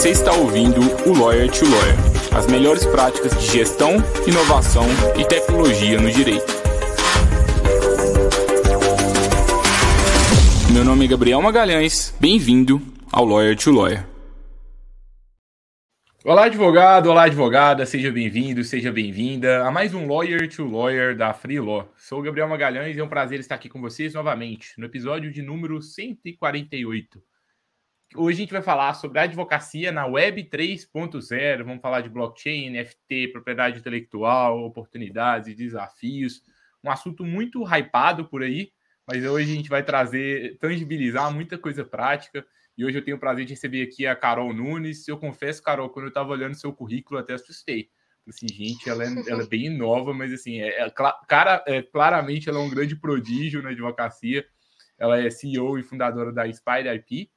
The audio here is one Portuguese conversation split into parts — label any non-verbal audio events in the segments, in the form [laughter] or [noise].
Você está ouvindo o Lawyer to Lawyer, as melhores práticas de gestão, inovação e tecnologia no direito. Meu nome é Gabriel Magalhães, bem-vindo ao Lawyer to Lawyer. Olá, advogado, olá, advogada, seja bem-vindo, seja bem-vinda a mais um Lawyer to Lawyer da Free Law. Sou o Gabriel Magalhães e é um prazer estar aqui com vocês novamente, no episódio de número 148. Hoje a gente vai falar sobre advocacia na Web 3.0. Vamos falar de blockchain, NFT, propriedade intelectual, oportunidades desafios. Um assunto muito hypado por aí, mas hoje a gente vai trazer, tangibilizar muita coisa prática. E hoje eu tenho o prazer de receber aqui a Carol Nunes. Eu confesso, Carol, quando eu estava olhando seu currículo, até assustei. Assim, gente, ela é, ela é bem nova, mas assim, é, é, cara, é, claramente ela é um grande prodígio na advocacia. Ela é CEO e fundadora da Spider IP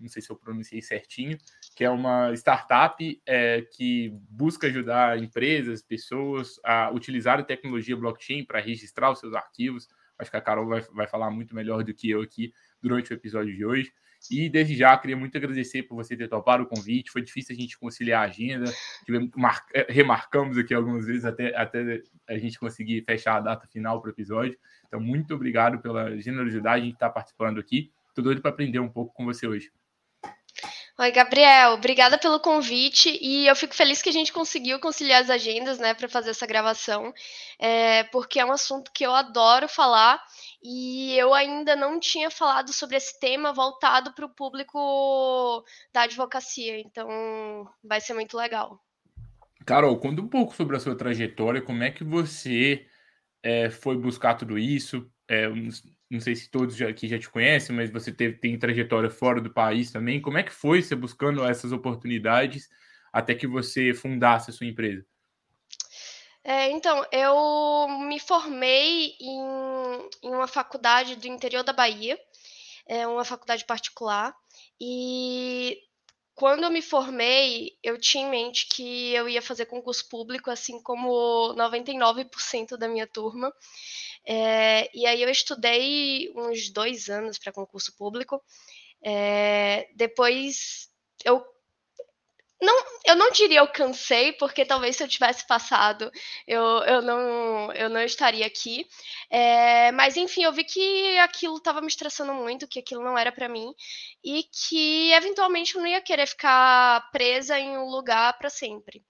não sei se eu pronunciei certinho, que é uma startup é, que busca ajudar empresas, pessoas a utilizar a tecnologia blockchain para registrar os seus arquivos. Acho que a Carol vai, vai falar muito melhor do que eu aqui durante o episódio de hoje. E desde já, queria muito agradecer por você ter topado o convite. Foi difícil a gente conciliar a agenda. É, remarcamos aqui algumas vezes até, até a gente conseguir fechar a data final para o episódio. Então, muito obrigado pela generosidade de estar participando aqui. Estou doido para aprender um pouco com você hoje. Oi, Gabriel, obrigada pelo convite e eu fico feliz que a gente conseguiu conciliar as agendas, né, para fazer essa gravação, é, porque é um assunto que eu adoro falar e eu ainda não tinha falado sobre esse tema voltado para o público da advocacia, então vai ser muito legal. Carol, conta um pouco sobre a sua trajetória, como é que você é, foi buscar tudo isso, é, não sei se todos aqui já te conhecem, mas você teve, tem trajetória fora do país também. Como é que foi você buscando essas oportunidades até que você fundasse a sua empresa? É, então, eu me formei em, em, uma faculdade do interior da Bahia, é uma faculdade particular, e quando eu me formei, eu tinha em mente que eu ia fazer concurso público, assim como 99% da minha turma. É, e aí eu estudei uns dois anos para concurso público. É, depois eu não, eu não diria eu cansei, porque talvez se eu tivesse passado, eu, eu, não, eu não estaria aqui. É, mas enfim, eu vi que aquilo estava me estressando muito, que aquilo não era para mim, e que eventualmente eu não ia querer ficar presa em um lugar para sempre.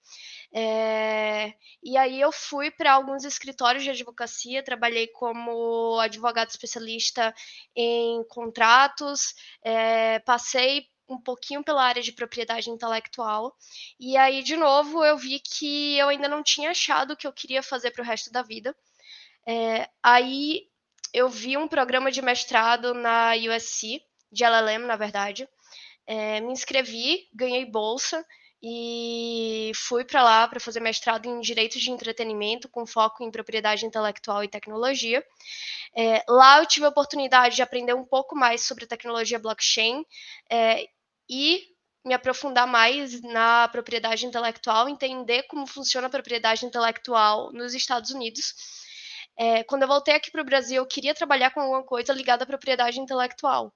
É, e aí eu fui para alguns escritórios de advocacia, trabalhei como advogado especialista em contratos, é, passei um pouquinho pela área de propriedade intelectual. E aí, de novo, eu vi que eu ainda não tinha achado o que eu queria fazer para o resto da vida. É, aí eu vi um programa de mestrado na USC, de LLM, na verdade. É, me inscrevi, ganhei bolsa e fui para lá para fazer mestrado em direitos de entretenimento com foco em propriedade intelectual e tecnologia. É, lá eu tive a oportunidade de aprender um pouco mais sobre tecnologia blockchain é, e me aprofundar mais na propriedade intelectual, entender como funciona a propriedade intelectual nos Estados Unidos. É, quando eu voltei aqui para o Brasil, eu queria trabalhar com alguma coisa ligada à propriedade intelectual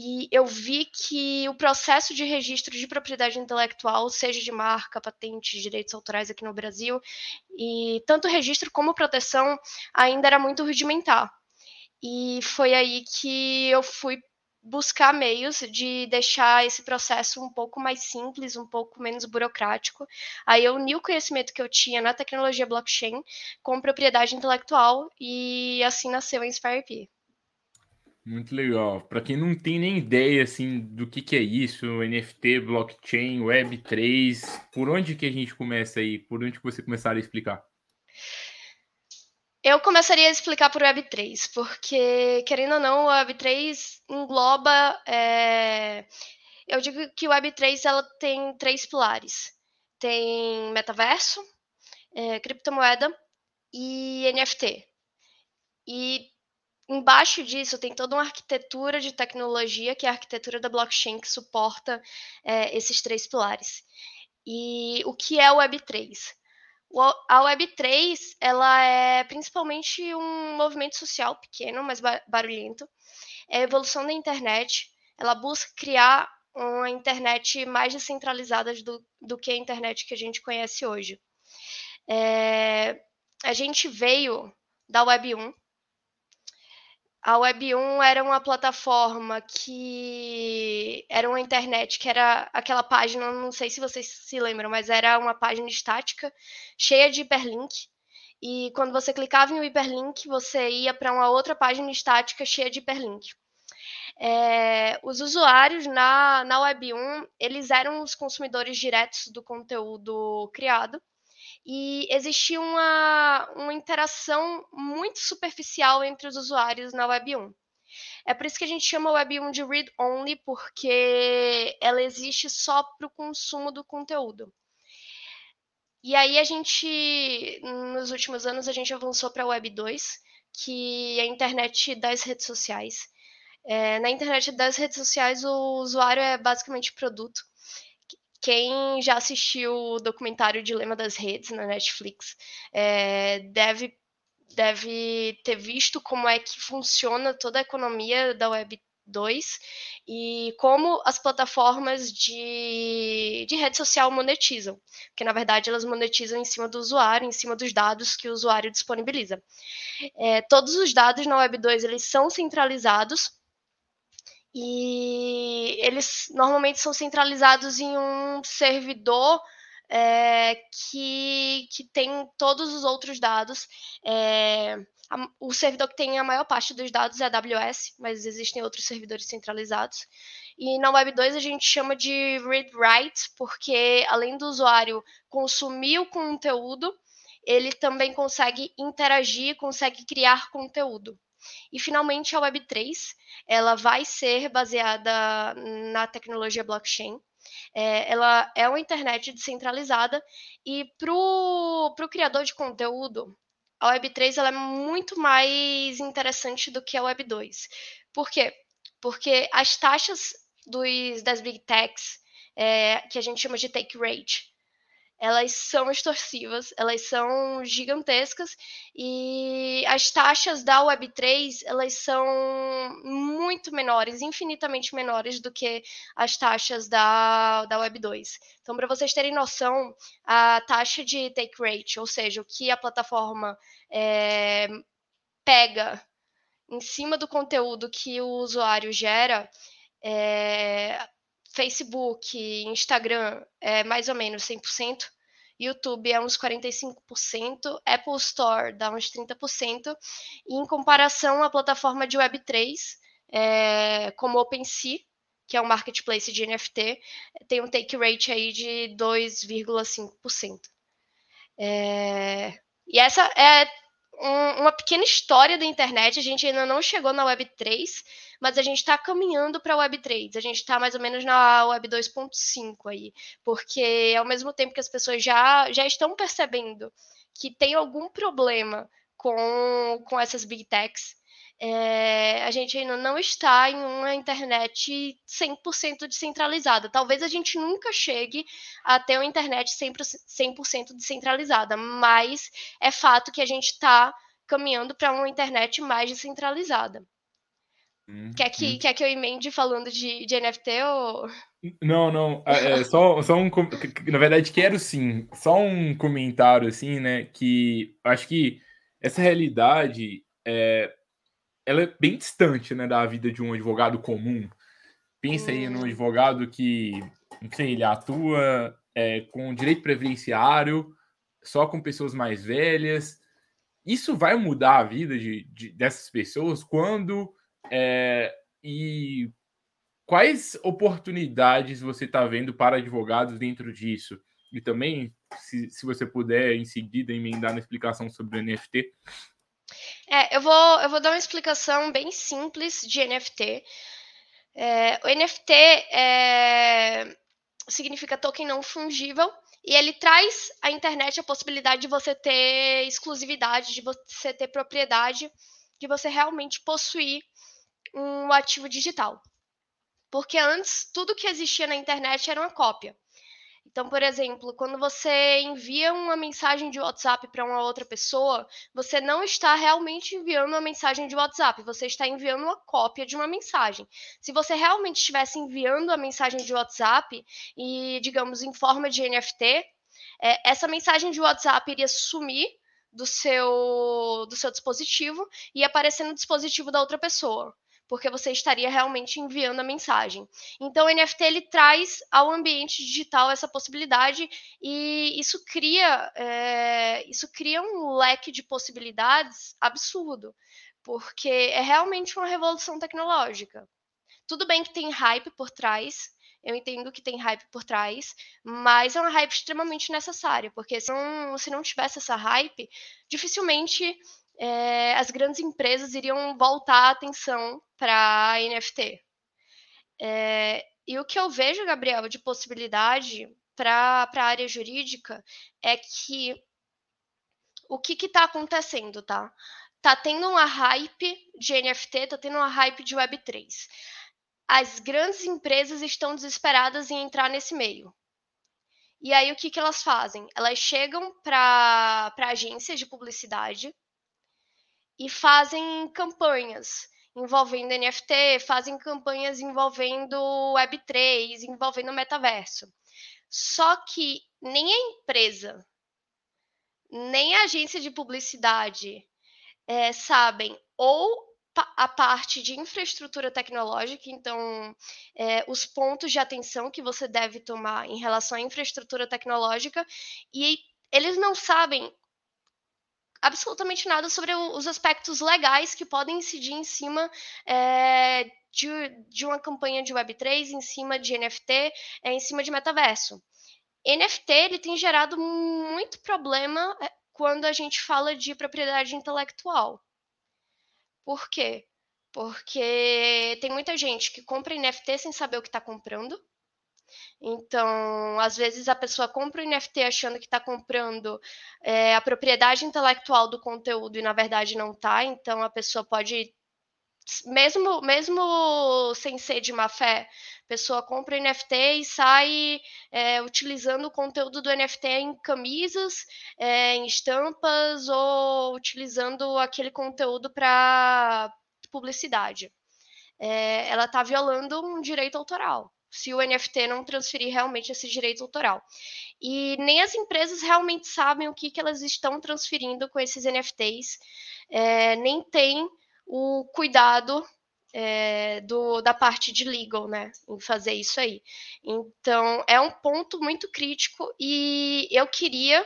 e eu vi que o processo de registro de propriedade intelectual, seja de marca, patente, direitos autorais aqui no Brasil, e tanto registro como proteção ainda era muito rudimentar. E foi aí que eu fui buscar meios de deixar esse processo um pouco mais simples, um pouco menos burocrático. Aí eu uni o conhecimento que eu tinha na tecnologia blockchain com propriedade intelectual e assim nasceu a InspireP. Muito legal. Para quem não tem nem ideia assim do que, que é isso, NFT, blockchain, Web3, por onde que a gente começa aí? Por onde que você começaria a explicar? Eu começaria a explicar por Web3, porque, querendo ou não, o Web3 engloba. É... Eu digo que o Web3 ela tem três pilares: tem metaverso, é, criptomoeda e NFT. E Embaixo disso tem toda uma arquitetura de tecnologia, que é a arquitetura da blockchain, que suporta é, esses três pilares. E o que é o Web3? A Web3 ela é principalmente um movimento social pequeno, mas barulhento. É a evolução da internet. Ela busca criar uma internet mais descentralizada do, do que a internet que a gente conhece hoje. É, a gente veio da Web 1. A Web 1 era uma plataforma que era uma internet que era aquela página, não sei se vocês se lembram, mas era uma página estática cheia de hiperlink. E quando você clicava em um hiperlink, você ia para uma outra página estática cheia de hiperlink. É, os usuários na, na Web 1, eles eram os consumidores diretos do conteúdo criado e existia uma, uma interação muito superficial entre os usuários na Web 1. É por isso que a gente chama a Web 1 de read only, porque ela existe só para o consumo do conteúdo. E aí a gente, nos últimos anos, a gente avançou para a Web 2, que é a internet das redes sociais. É, na internet das redes sociais, o usuário é basicamente produto. Quem já assistiu o documentário Dilema das Redes na Netflix é, deve, deve ter visto como é que funciona toda a economia da Web 2 e como as plataformas de, de rede social monetizam. Porque, na verdade, elas monetizam em cima do usuário, em cima dos dados que o usuário disponibiliza. É, todos os dados na Web 2 eles são centralizados e eles normalmente são centralizados em um servidor é, que, que tem todos os outros dados. É, a, o servidor que tem a maior parte dos dados é a AWS, mas existem outros servidores centralizados. E na Web 2 a gente chama de read-write, porque além do usuário consumir o conteúdo, ele também consegue interagir, consegue criar conteúdo. E finalmente a Web3, ela vai ser baseada na tecnologia blockchain. É, ela é uma internet descentralizada e para o criador de conteúdo, a Web3 ela é muito mais interessante do que a Web2. Por quê? Porque as taxas dos, das big techs, é, que a gente chama de take rate, elas são extorsivas, elas são gigantescas e as taxas da Web3 elas são muito menores, infinitamente menores do que as taxas da, da Web2. Então, para vocês terem noção, a taxa de take rate, ou seja, o que a plataforma é, pega em cima do conteúdo que o usuário gera, é, Facebook, Instagram é mais ou menos 100%, YouTube é uns 45%, Apple Store dá uns 30%, e em comparação à plataforma de Web3, é, como OpenSea, que é um marketplace de NFT, tem um take rate aí de 2,5%. É, e essa é um, uma pequena história da internet. A gente ainda não chegou na Web 3, mas a gente está caminhando para a Web 3. A gente está mais ou menos na Web 2.5 aí, porque ao mesmo tempo que as pessoas já, já estão percebendo que tem algum problema com, com essas big techs, é, a gente ainda não está em uma internet 100% descentralizada. Talvez a gente nunca chegue a ter uma internet 100%, descentralizada, mas é fato que a gente está caminhando para uma internet mais descentralizada. Hum, quer, que, hum. quer que eu emende falando de, de NFT ou... Não, não. É, é, só, só um. Na verdade, quero sim. Só um comentário, assim, né? Que acho que essa realidade é, ela é bem distante, né, da vida de um advogado comum. Pensa aí num hum. advogado que, não sei, ele atua é, com direito previdenciário, só com pessoas mais velhas. Isso vai mudar a vida de, de dessas pessoas quando é, e quais oportunidades você está vendo para advogados dentro disso? E também, se, se você puder, em seguida, emendar na explicação sobre o NFT. É, eu vou, eu vou dar uma explicação bem simples de NFT. É, o NFT é, significa token não fungível e ele traz à internet a possibilidade de você ter exclusividade, de você ter propriedade, de você realmente possuir um ativo digital. Porque antes tudo que existia na internet era uma cópia. Então, por exemplo, quando você envia uma mensagem de WhatsApp para uma outra pessoa, você não está realmente enviando uma mensagem de WhatsApp, você está enviando uma cópia de uma mensagem. Se você realmente estivesse enviando a mensagem de WhatsApp e, digamos, em forma de NFT, é, essa mensagem de WhatsApp iria sumir do seu, do seu dispositivo e aparecer no dispositivo da outra pessoa porque você estaria realmente enviando a mensagem. Então, o NFT ele traz ao ambiente digital essa possibilidade e isso cria, é, isso cria um leque de possibilidades absurdo, porque é realmente uma revolução tecnológica. Tudo bem que tem hype por trás, eu entendo que tem hype por trás, mas é uma hype extremamente necessária, porque se não, se não tivesse essa hype, dificilmente é, as grandes empresas iriam voltar a atenção para NFT. É, e o que eu vejo, Gabriel, de possibilidade para a área jurídica é que o que está acontecendo, tá? Tá tendo uma hype de NFT, tá tendo uma hype de Web3. As grandes empresas estão desesperadas em entrar nesse meio. E aí o que, que elas fazem? Elas chegam para agências de publicidade e fazem campanhas envolvendo NFT, fazem campanhas envolvendo Web3, envolvendo metaverso. Só que nem a empresa, nem a agência de publicidade é, sabem ou a parte de infraestrutura tecnológica, então é, os pontos de atenção que você deve tomar em relação à infraestrutura tecnológica, e eles não sabem absolutamente nada sobre os aspectos legais que podem incidir em cima é, de, de, uma campanha de Web3, em cima de NFT, é, em cima de metaverso. NFT ele tem gerado muito problema é, quando a gente fala de propriedade intelectual. Por quê? Porque tem muita gente que compra NFT sem saber o que está comprando. Então, às vezes a pessoa compra o NFT achando que está comprando é, a propriedade intelectual do conteúdo e na verdade não está. Então, a pessoa pode, mesmo, mesmo sem ser de má fé, a pessoa compra o NFT e sai é, utilizando o conteúdo do NFT em camisas, é, em estampas ou utilizando aquele conteúdo para publicidade. Ela está violando um direito autoral se o NFT não transferir realmente esse direito autoral. E nem as empresas realmente sabem o que, que elas estão transferindo com esses NFTs, é, nem tem o cuidado é, do, da parte de legal, né, em fazer isso aí. Então, é um ponto muito crítico e eu queria,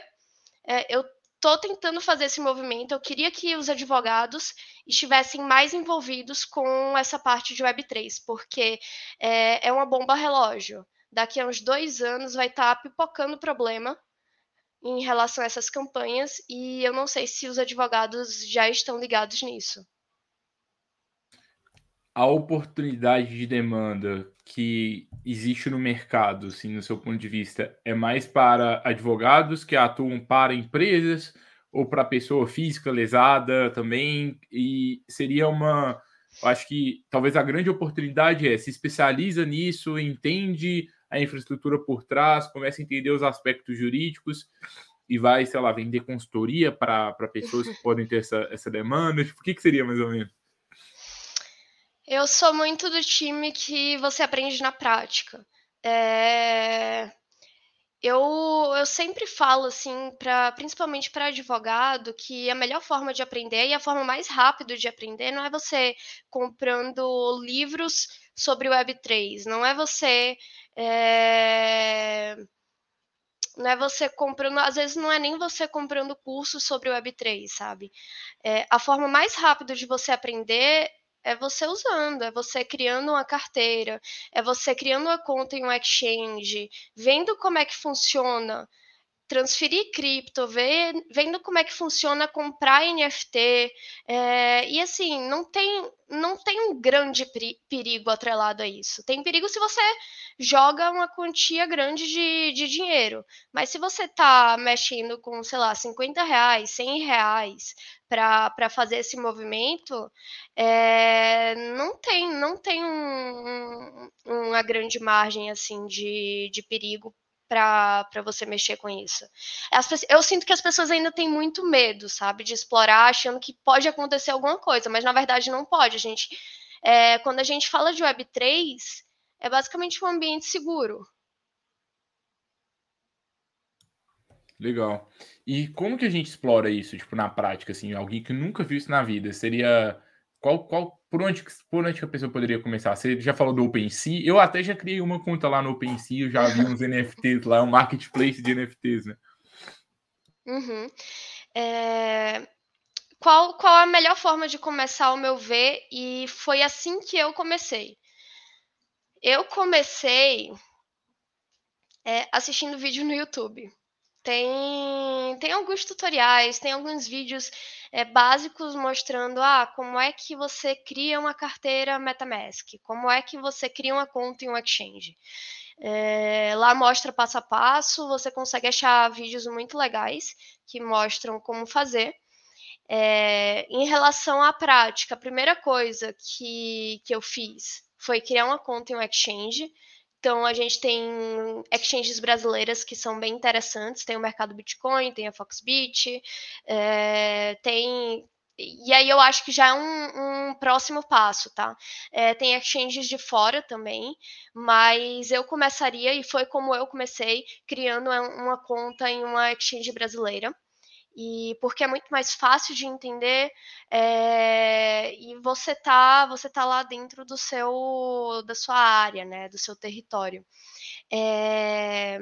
é, eu estou tentando fazer esse movimento. Eu queria que os advogados estivessem mais envolvidos com essa parte de Web3, porque é, é uma bomba relógio. Daqui a uns dois anos vai estar tá pipocando problema em relação a essas campanhas e eu não sei se os advogados já estão ligados nisso. A oportunidade de demanda que existe no mercado, assim, no seu ponto de vista, é mais para advogados que atuam para empresas ou para pessoa física lesada também? E seria uma. Acho que talvez a grande oportunidade é se especializa nisso, entende a infraestrutura por trás, começa a entender os aspectos jurídicos e vai, sei lá, vender consultoria para pessoas que podem ter essa, essa demanda. Tipo, o que, que seria mais ou menos? Eu sou muito do time que você aprende na prática. É... Eu, eu sempre falo, assim, pra, principalmente para advogado, que a melhor forma de aprender e a forma mais rápida de aprender não é você comprando livros sobre Web3, não é você. É não é você comprando, às vezes não é nem você comprando curso sobre Web3, sabe? É, a forma mais rápida de você aprender é você usando, é você criando uma carteira, é você criando uma conta em um exchange, vendo como é que funciona transferir cripto, ver, vendo como é que funciona comprar NFT. É, e assim, não tem, não tem um grande perigo atrelado a isso. Tem perigo se você joga uma quantia grande de, de dinheiro. Mas se você está mexendo com, sei lá, 50 reais, 100 reais para fazer esse movimento, é, não tem, não tem um, uma grande margem assim de, de perigo para você mexer com isso. As, eu sinto que as pessoas ainda têm muito medo, sabe, de explorar, achando que pode acontecer alguma coisa, mas na verdade não pode. A gente, é, quando a gente fala de Web3, é basicamente um ambiente seguro. Legal. E como que a gente explora isso, tipo, na prática, assim, alguém que nunca viu isso na vida? Seria qual, qual, por onde, por onde que a pessoa poderia começar? Você já falou do OpenSea? Eu até já criei uma conta lá no OpenSea, eu já vi uns [laughs] NFTs lá, um marketplace de NFTs, né? Uhum. É... Qual, qual a melhor forma de começar, ao meu ver? E foi assim que eu comecei. Eu comecei é, assistindo vídeo no YouTube. Tem, tem alguns tutoriais, tem alguns vídeos é, básicos mostrando ah, como é que você cria uma carteira MetaMask, como é que você cria uma conta em um exchange. É, lá mostra passo a passo, você consegue achar vídeos muito legais que mostram como fazer. É, em relação à prática, a primeira coisa que, que eu fiz foi criar uma conta em um exchange. Então, a gente tem exchanges brasileiras que são bem interessantes. Tem o mercado Bitcoin, tem a Foxbit, é, tem. E aí eu acho que já é um, um próximo passo, tá? É, tem exchanges de fora também, mas eu começaria, e foi como eu comecei, criando uma conta em uma exchange brasileira e porque é muito mais fácil de entender é, e você tá você tá lá dentro do seu da sua área né do seu território. É,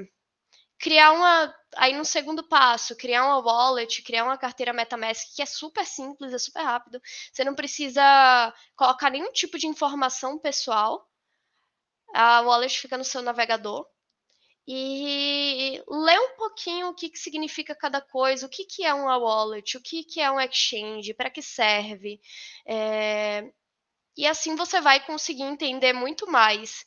criar uma aí no segundo passo criar uma wallet criar uma carteira MetaMask que é super simples é super rápido você não precisa colocar nenhum tipo de informação pessoal a wallet fica no seu navegador e ler um pouquinho o que, que significa cada coisa, o que, que é uma wallet, o que, que é um exchange, para que serve. É... E assim você vai conseguir entender muito mais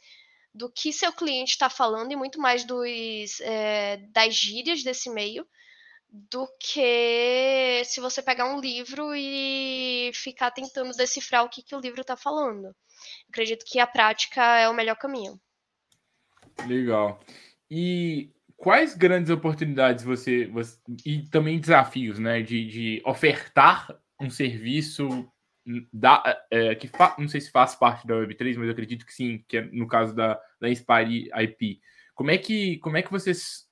do que seu cliente está falando e muito mais dos, é, das gírias desse meio do que se você pegar um livro e ficar tentando decifrar o que, que o livro está falando. Acredito que a prática é o melhor caminho. Legal. E quais grandes oportunidades você, você e também desafios, né, de, de ofertar um serviço da, é, que fa, não sei se faz parte da Web3, mas eu acredito que sim, que é no caso da, da Inspire IP. Como é que, como é que vocês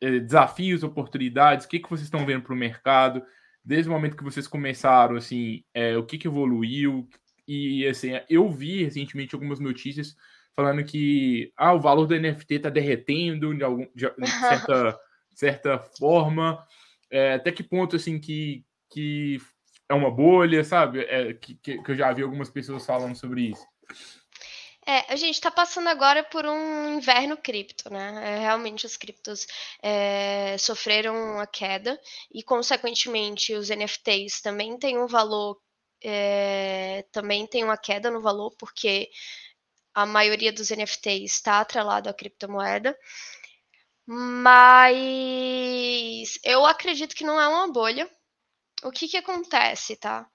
é, desafios, oportunidades, o que, que vocês estão vendo para o mercado desde o momento que vocês começaram, assim, é, o que, que evoluiu e assim, eu vi recentemente algumas notícias falando que ah, o valor do NFT está derretendo de, algum, de, de [laughs] certa, certa forma. É, até que ponto assim que, que é uma bolha, sabe? É, que, que, eu já vi algumas pessoas falando sobre isso. É, a gente está passando agora por um inverno cripto, né? É, realmente os criptos é, sofreram uma queda e, consequentemente, os NFTs também têm um valor, é, também tem uma queda no valor, porque a maioria dos NFTs está atrelado à criptomoeda. Mas eu acredito que não é uma bolha. O que, que acontece, tá?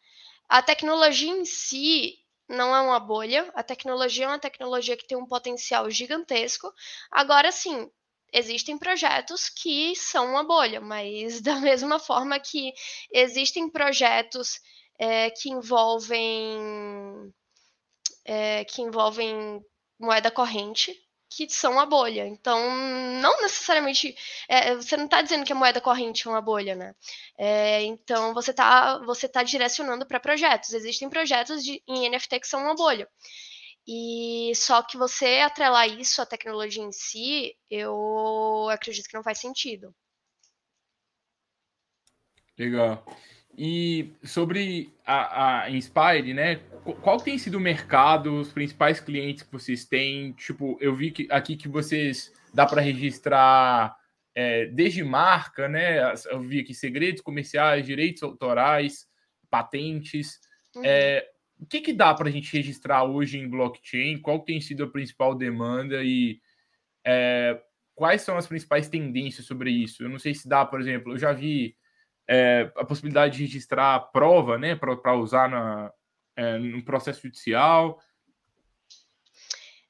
A tecnologia em si não é uma bolha. A tecnologia é uma tecnologia que tem um potencial gigantesco. Agora sim, existem projetos que são uma bolha, mas [laughs] da mesma forma que existem projetos é, que envolvem é, que envolvem moeda corrente, que são a bolha. Então, não necessariamente. É, você não está dizendo que a moeda corrente é uma bolha, né? É, então, você está você tá direcionando para projetos. Existem projetos de, em NFT que são uma bolha. E só que você atrelar isso à tecnologia em si, eu acredito que não faz sentido. Legal. E sobre a, a Inspire, né? Qual tem sido o mercado, os principais clientes que vocês têm? Tipo, eu vi que aqui que vocês dá para registrar é, desde marca, né? Eu vi aqui segredos comerciais, direitos autorais, patentes. Uhum. É, o que, que dá para a gente registrar hoje em blockchain? Qual tem sido a principal demanda e é, quais são as principais tendências sobre isso? Eu não sei se dá, por exemplo, eu já vi é, a possibilidade de registrar prova, né, para usar na, é, no processo judicial.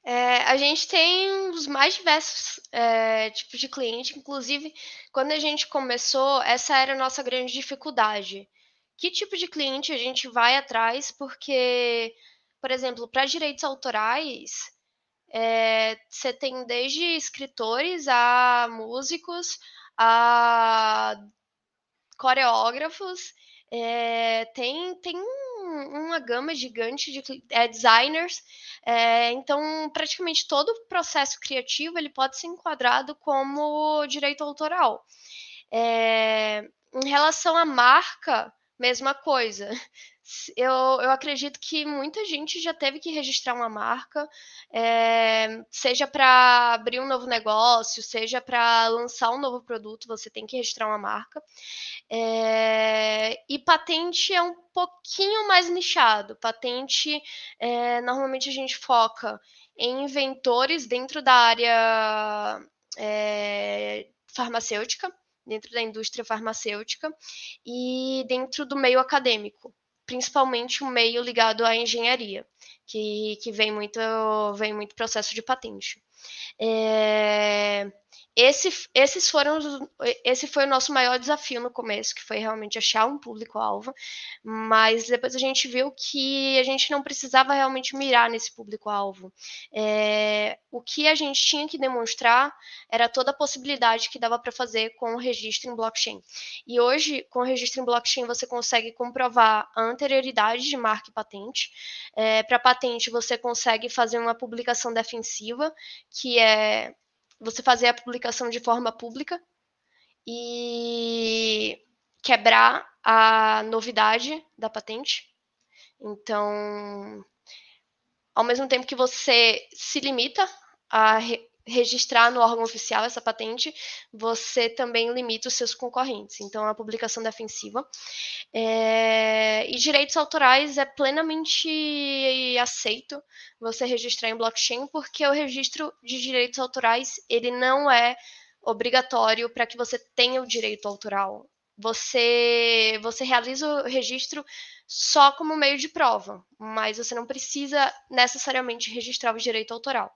É, a gente tem os mais diversos é, tipos de cliente, inclusive quando a gente começou, essa era a nossa grande dificuldade. Que tipo de cliente a gente vai atrás? Porque, por exemplo, para direitos autorais, é, você tem desde escritores a músicos, a coreógrafos, é, tem, tem uma gama gigante de é, designers, é, então praticamente todo o processo criativo ele pode ser enquadrado como direito autoral. É, em relação à marca, mesma coisa eu, eu acredito que muita gente já teve que registrar uma marca, é, seja para abrir um novo negócio, seja para lançar um novo produto, você tem que registrar uma marca. É, e patente é um pouquinho mais nichado. Patente, é, normalmente a gente foca em inventores dentro da área farmacêutica, dentro da indústria farmacêutica e dentro do meio acadêmico principalmente um meio ligado à engenharia, que, que vem, muito, vem muito processo de patente. É, esse, esses foram, esse foi o nosso maior desafio no começo, que foi realmente achar um público-alvo, mas depois a gente viu que a gente não precisava realmente mirar nesse público-alvo. É, o que a gente tinha que demonstrar era toda a possibilidade que dava para fazer com o registro em blockchain. E hoje, com o registro em blockchain, você consegue comprovar a anterioridade de marca e patente. É, para patente, você consegue fazer uma publicação defensiva, que é você fazer a publicação de forma pública e quebrar a novidade da patente. Então, ao mesmo tempo que você se limita a registrar no órgão oficial essa patente, você também limita os seus concorrentes. Então, a publicação defensiva. É, e direitos autorais é plenamente aceito você registrar em blockchain, porque o registro de direitos autorais ele não é obrigatório para que você tenha o direito autoral. Você, você realiza o registro só como meio de prova, mas você não precisa necessariamente registrar o direito autoral.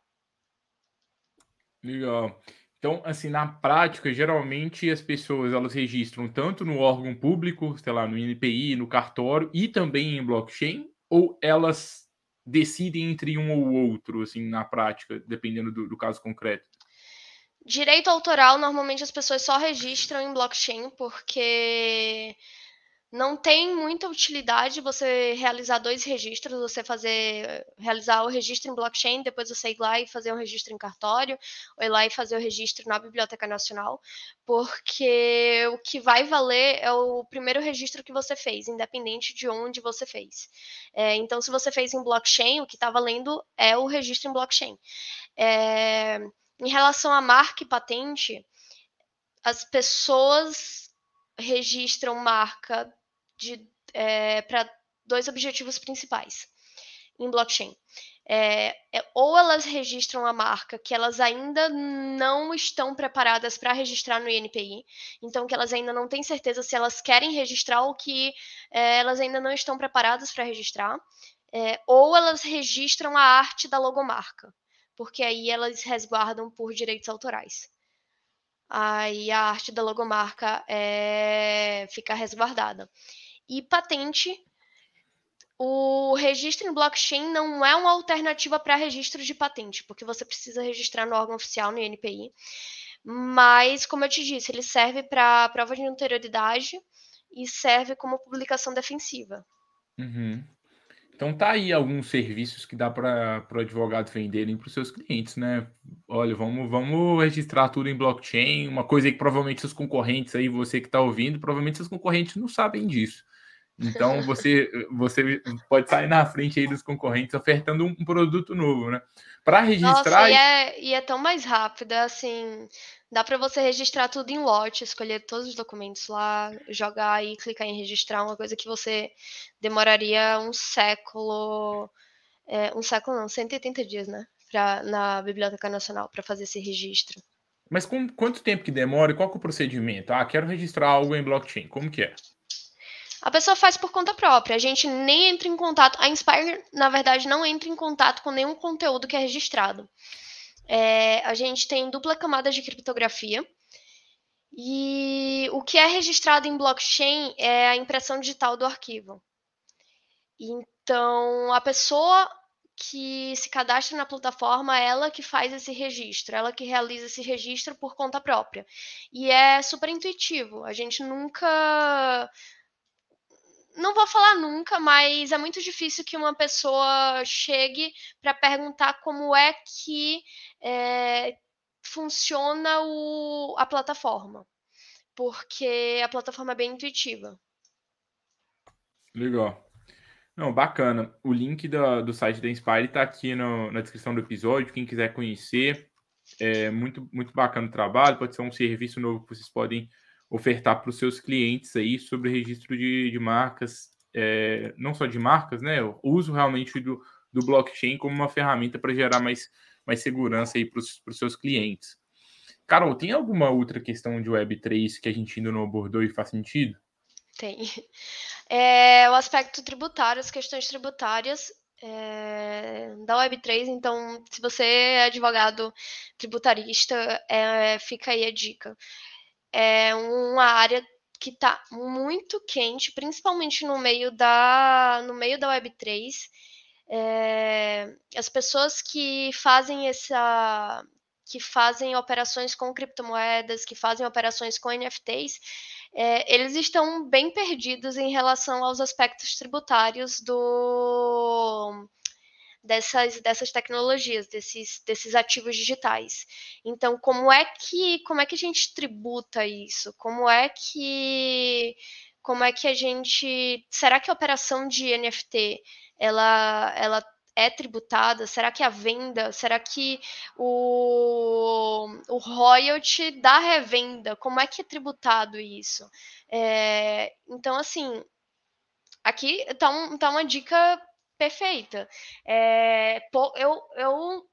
Legal. Então, assim, na prática, geralmente as pessoas elas registram tanto no órgão público, sei lá, no INPI, no cartório e também em blockchain, ou elas decidem entre um ou outro, assim, na prática, dependendo do, do caso concreto? Direito autoral, normalmente as pessoas só registram em blockchain porque não tem muita utilidade você realizar dois registros, você fazer realizar o registro em blockchain, depois você ir lá e fazer um registro em cartório, ou ir lá e fazer o registro na Biblioteca Nacional, porque o que vai valer é o primeiro registro que você fez, independente de onde você fez. É, então, se você fez em blockchain, o que está valendo é o registro em blockchain. É, em relação à marca e patente, as pessoas registram marca é, para dois objetivos principais em blockchain. É, é, ou elas registram a marca que elas ainda não estão preparadas para registrar no INPI, então que elas ainda não têm certeza se elas querem registrar ou que é, elas ainda não estão preparadas para registrar, é, ou elas registram a arte da logomarca, porque aí elas resguardam por direitos autorais. Aí a arte da logomarca é, fica resguardada. E patente, o registro em blockchain não é uma alternativa para registro de patente, porque você precisa registrar no órgão oficial, no INPI. Mas, como eu te disse, ele serve para prova de anterioridade e serve como publicação defensiva. Uhum. Então tá aí alguns serviços que dá para o advogado venderem para os seus clientes, né? Olha, vamos, vamos registrar tudo em blockchain, uma coisa que provavelmente seus concorrentes aí, você que está ouvindo, provavelmente seus concorrentes não sabem disso. Então [laughs] você, você pode sair na frente aí dos concorrentes ofertando um produto novo, né? Para registrar. Nossa, e é, e é tão mais rápido, assim. Dá para você registrar tudo em lote, escolher todos os documentos lá, jogar e clicar em registrar, uma coisa que você demoraria um século. É, um século não, 180 dias, né? Pra, na Biblioteca Nacional para fazer esse registro. Mas com, quanto tempo que demora e qual é o procedimento? Ah, quero registrar algo em blockchain. Como que é? A pessoa faz por conta própria. A gente nem entra em contato. A Inspire, na verdade, não entra em contato com nenhum conteúdo que é registrado. É, a gente tem dupla camada de criptografia. E o que é registrado em blockchain é a impressão digital do arquivo. Então, a pessoa que se cadastra na plataforma, ela que faz esse registro, ela que realiza esse registro por conta própria. E é super intuitivo. A gente nunca não vou falar nunca, mas é muito difícil que uma pessoa chegue para perguntar como é que é, funciona o, a plataforma, porque a plataforma é bem intuitiva. Legal. Não, bacana. O link do, do site da Inspire está aqui no, na descrição do episódio. Quem quiser conhecer, é muito, muito bacana o trabalho. Pode ser um serviço novo que vocês podem ofertar para os seus clientes aí sobre registro de, de marcas, é, não só de marcas, né? O uso realmente do, do blockchain como uma ferramenta para gerar mais, mais segurança aí para os seus clientes. Carol, tem alguma outra questão de Web3 que a gente ainda não abordou e faz sentido? Tem. É, o aspecto tributário, as questões tributárias é, da Web3. Então, se você é advogado tributarista, é, fica aí a dica é uma área que está muito quente, principalmente no meio da, no meio da Web3. É, as pessoas que fazem essa que fazem operações com criptomoedas, que fazem operações com NFTs, é, eles estão bem perdidos em relação aos aspectos tributários do dessas, dessas tecnologias, desses, desses ativos digitais. Então, como é que como é que a gente tributa isso? Como é que como é que a gente será que a operação de NFT ela ela é tributada? Será que a venda? Será que o, o royalty da revenda? Como é que é tributado isso? É, então, assim, aqui está um, tá uma dica perfeita. É, eu, eu,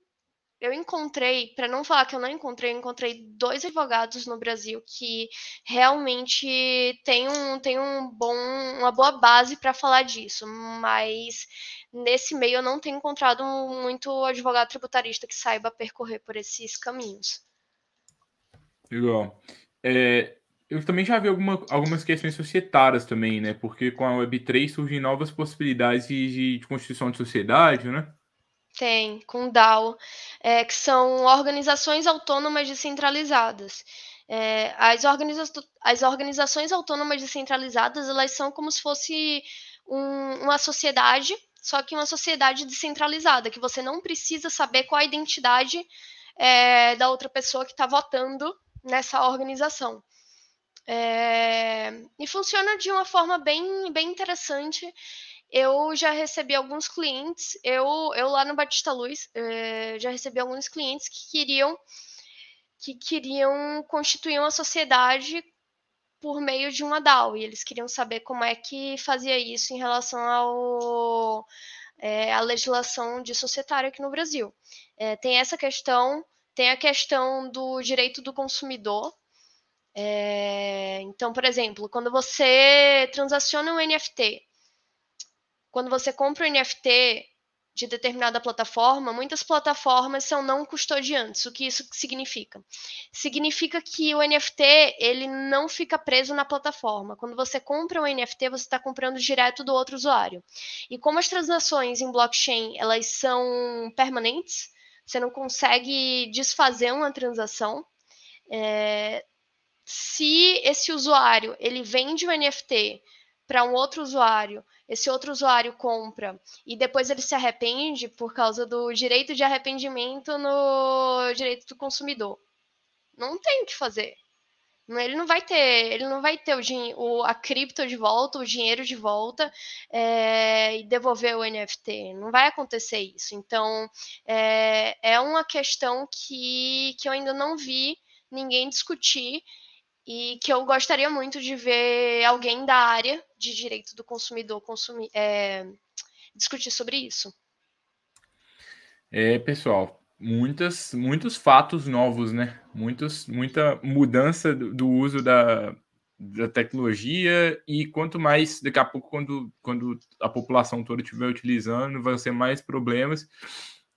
eu encontrei, para não falar que eu não encontrei, eu encontrei dois advogados no Brasil que realmente têm um, têm um bom, uma boa base para falar disso, mas nesse meio eu não tenho encontrado muito advogado tributarista que saiba percorrer por esses caminhos. Legal. É, eu também já vi alguma, algumas questões societárias também, né? Porque com a Web3 surgem novas possibilidades de, de constituição de sociedade, né? Tem, com DAO, é, que são organizações autônomas descentralizadas. É, as, organiza as organizações autônomas descentralizadas, elas são como se fosse um, uma sociedade, só que uma sociedade descentralizada, que você não precisa saber qual a identidade é, da outra pessoa que está votando nessa organização. É, e funciona de uma forma bem, bem interessante. Eu já recebi alguns clientes, eu, eu lá no Batista Luz, é, já recebi alguns clientes que queriam que queriam constituir uma sociedade por meio de uma DAO, e eles queriam saber como é que fazia isso em relação ao é, a legislação de societária aqui no Brasil. Tem essa questão, tem a questão do direito do consumidor, é, então, por exemplo, quando você transaciona um NFT, quando você compra um NFT de determinada plataforma, muitas plataformas são não custodiantes. O que isso significa? Significa que o NFT ele não fica preso na plataforma. Quando você compra um NFT, você está comprando direto do outro usuário. E como as transações em blockchain elas são permanentes, você não consegue desfazer uma transação. É, se esse usuário ele vende o NFT para um outro usuário, esse outro usuário compra e depois ele se arrepende por causa do direito de arrependimento no direito do consumidor. Não tem o que fazer. Ele não vai ter, ele não vai ter o a cripto de volta, o dinheiro de volta é, e devolver o NFT. Não vai acontecer isso. Então é, é uma questão que, que eu ainda não vi ninguém discutir e que eu gostaria muito de ver alguém da área de direito do consumidor consumir, é, discutir sobre isso. É, pessoal, muitas, muitos fatos novos, né? Muitos, muita mudança do, do uso da, da tecnologia e quanto mais daqui a pouco quando, quando a população toda estiver utilizando vai ser mais problemas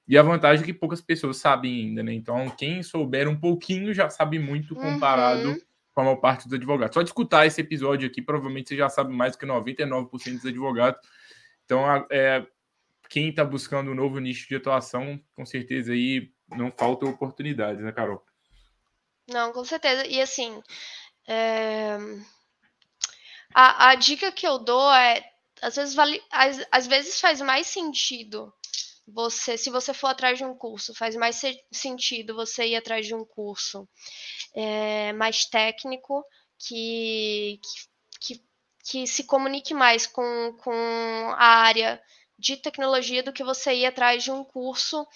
e a vantagem é que poucas pessoas sabem ainda, né? Então, quem souber um pouquinho já sabe muito comparado uhum. Com a maior parte dos advogados. Só de escutar esse episódio aqui, provavelmente você já sabe mais do que 99% dos advogados. Então, é, quem está buscando um novo nicho de atuação, com certeza aí não falta oportunidades, né, Carol? Não, com certeza. E assim, é... a, a dica que eu dou é, às vezes, vale, às, às vezes faz mais sentido você, se você for atrás de um curso, faz mais sentido você ir atrás de um curso é, mais técnico que, que, que, se comunique mais com, com a área de tecnologia do que você ir atrás de um curso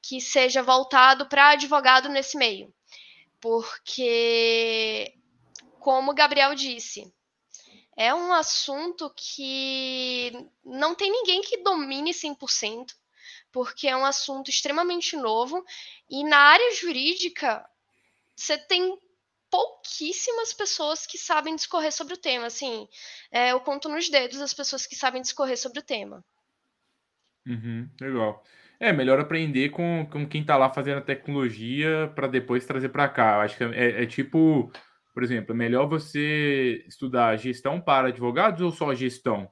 que seja voltado para advogado nesse meio. Porque, como o Gabriel disse, é um assunto que não tem ninguém que domine 100% porque é um assunto extremamente novo e na área jurídica você tem pouquíssimas pessoas que sabem discorrer sobre o tema. Assim, é, eu conto nos dedos as pessoas que sabem discorrer sobre o tema. Uhum, legal. É melhor aprender com, com quem está lá fazendo a tecnologia para depois trazer para cá. Eu acho que é, é, tipo, por exemplo, é melhor você estudar gestão para advogados ou só gestão?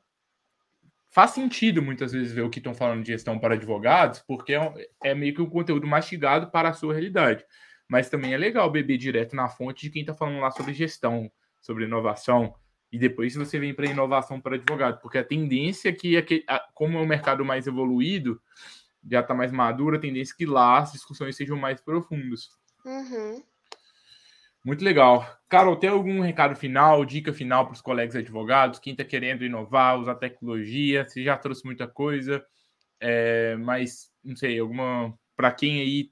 Faz sentido muitas vezes ver o que estão falando de gestão para advogados, porque é, é, meio que um conteúdo mastigado para a sua realidade. Mas também é legal beber direto na fonte de quem está falando lá sobre gestão, sobre inovação, e depois você vem para inovação para advogado, porque a tendência é que, como é um mercado mais evoluído, já está mais maduro, a tendência é que lá as discussões sejam mais profundas. Uhum. Muito legal. Carol, tem algum recado final, dica final para os colegas advogados? Quem está querendo inovar, usar tecnologia? Você já trouxe muita coisa, é, mas não sei, alguma. Para quem aí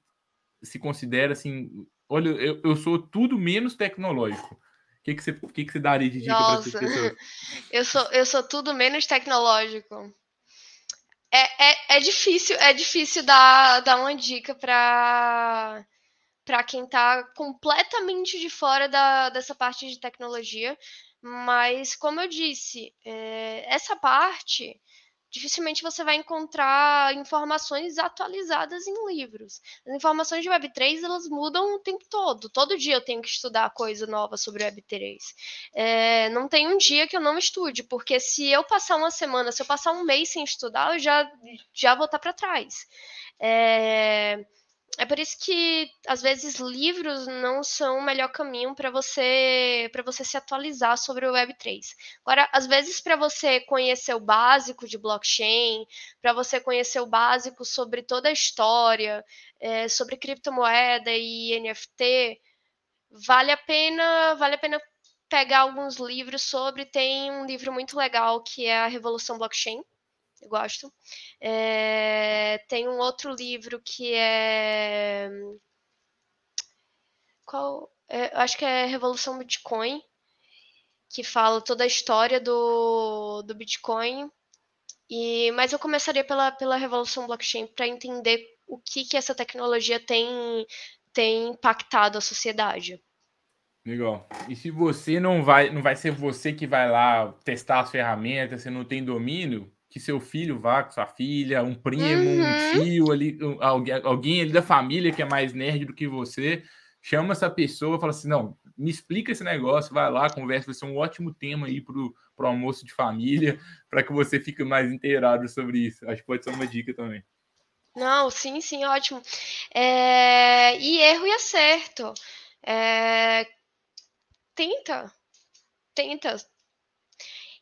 se considera assim, olha, eu, eu sou tudo menos tecnológico. O que, que, você, que, que você daria de dica para essas pessoas? [laughs] Eu sou, eu sou tudo menos tecnológico. É, é, é difícil, é difícil dar, dar uma dica para para quem está completamente de fora da, dessa parte de tecnologia. Mas, como eu disse, é, essa parte dificilmente você vai encontrar informações atualizadas em livros. As informações de Web3 elas mudam o tempo todo. Todo dia eu tenho que estudar coisa nova sobre Web3. É, não tem um dia que eu não estude, porque se eu passar uma semana, se eu passar um mês sem estudar, eu já, já vou estar para trás. É, é por isso que às vezes livros não são o melhor caminho para você para você se atualizar sobre o Web3. Agora, às vezes para você conhecer o básico de blockchain, para você conhecer o básico sobre toda a história, é, sobre criptomoeda e NFT, vale a pena vale a pena pegar alguns livros sobre. Tem um livro muito legal que é a Revolução Blockchain eu gosto. É, tem um outro livro que é. Qual? É, acho que é Revolução Bitcoin, que fala toda a história do, do Bitcoin. E, mas eu começaria pela, pela Revolução Blockchain para entender o que, que essa tecnologia tem, tem impactado a sociedade. Legal. E se você não vai, não vai ser você que vai lá testar as ferramentas, você não tem domínio, que seu filho vá com sua filha, um primo, uhum. um tio ali, alguém, alguém ali da família que é mais nerd do que você, chama essa pessoa, fala assim, não, me explica esse negócio, vai lá, conversa, vai ser um ótimo tema aí para o almoço de família, [laughs] para que você fique mais inteirado sobre isso. Acho que pode ser uma dica também. Não, sim, sim, ótimo. É... E erro e acerto. É... Tenta, tenta,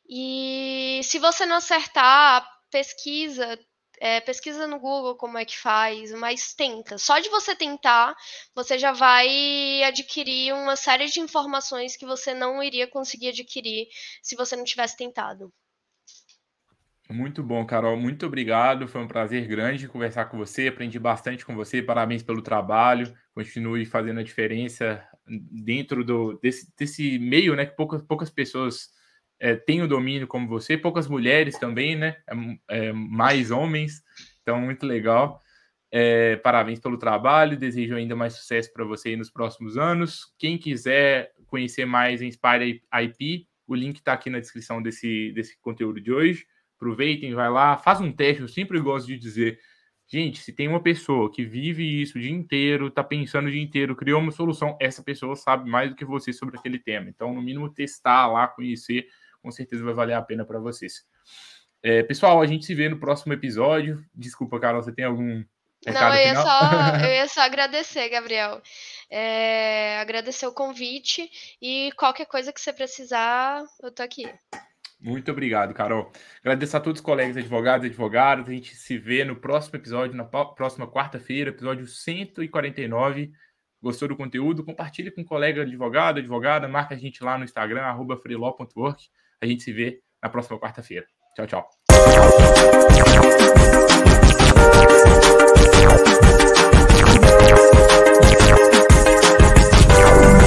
e se você não acertar, pesquisa, é, pesquisa no Google como é que faz, mas tenta. Só de você tentar, você já vai adquirir uma série de informações que você não iria conseguir adquirir se você não tivesse tentado. Muito bom, Carol. Muito obrigado. Foi um prazer grande conversar com você. Aprendi bastante com você. Parabéns pelo trabalho. Continue fazendo a diferença dentro do, desse, desse meio, né? Que poucas, poucas pessoas é, tem o domínio como você, poucas mulheres também, né? É, é, mais homens, então muito legal. É, parabéns pelo trabalho, desejo ainda mais sucesso para você nos próximos anos. Quem quiser conhecer mais Inspire IP, o link está aqui na descrição desse, desse conteúdo de hoje. Aproveitem, vai lá, faz um teste. Eu sempre gosto de dizer, gente, se tem uma pessoa que vive isso o dia inteiro, está pensando o dia inteiro, criou uma solução, essa pessoa sabe mais do que você sobre aquele tema. Então, no mínimo, testar lá, conhecer, com certeza vai valer a pena para vocês. É, pessoal, a gente se vê no próximo episódio. Desculpa, Carol, você tem algum não, eu ia, só, [laughs] eu ia só agradecer, Gabriel. É, agradecer o convite e qualquer coisa que você precisar, eu tô aqui. Muito obrigado, Carol. Agradeço a todos os colegas advogados e advogadas. A gente se vê no próximo episódio, na próxima quarta-feira, episódio 149. Gostou do conteúdo? Compartilhe com um colega advogado, advogada. Marca a gente lá no Instagram, arroba freelaw.work. A gente se vê na próxima quarta-feira. Tchau, tchau.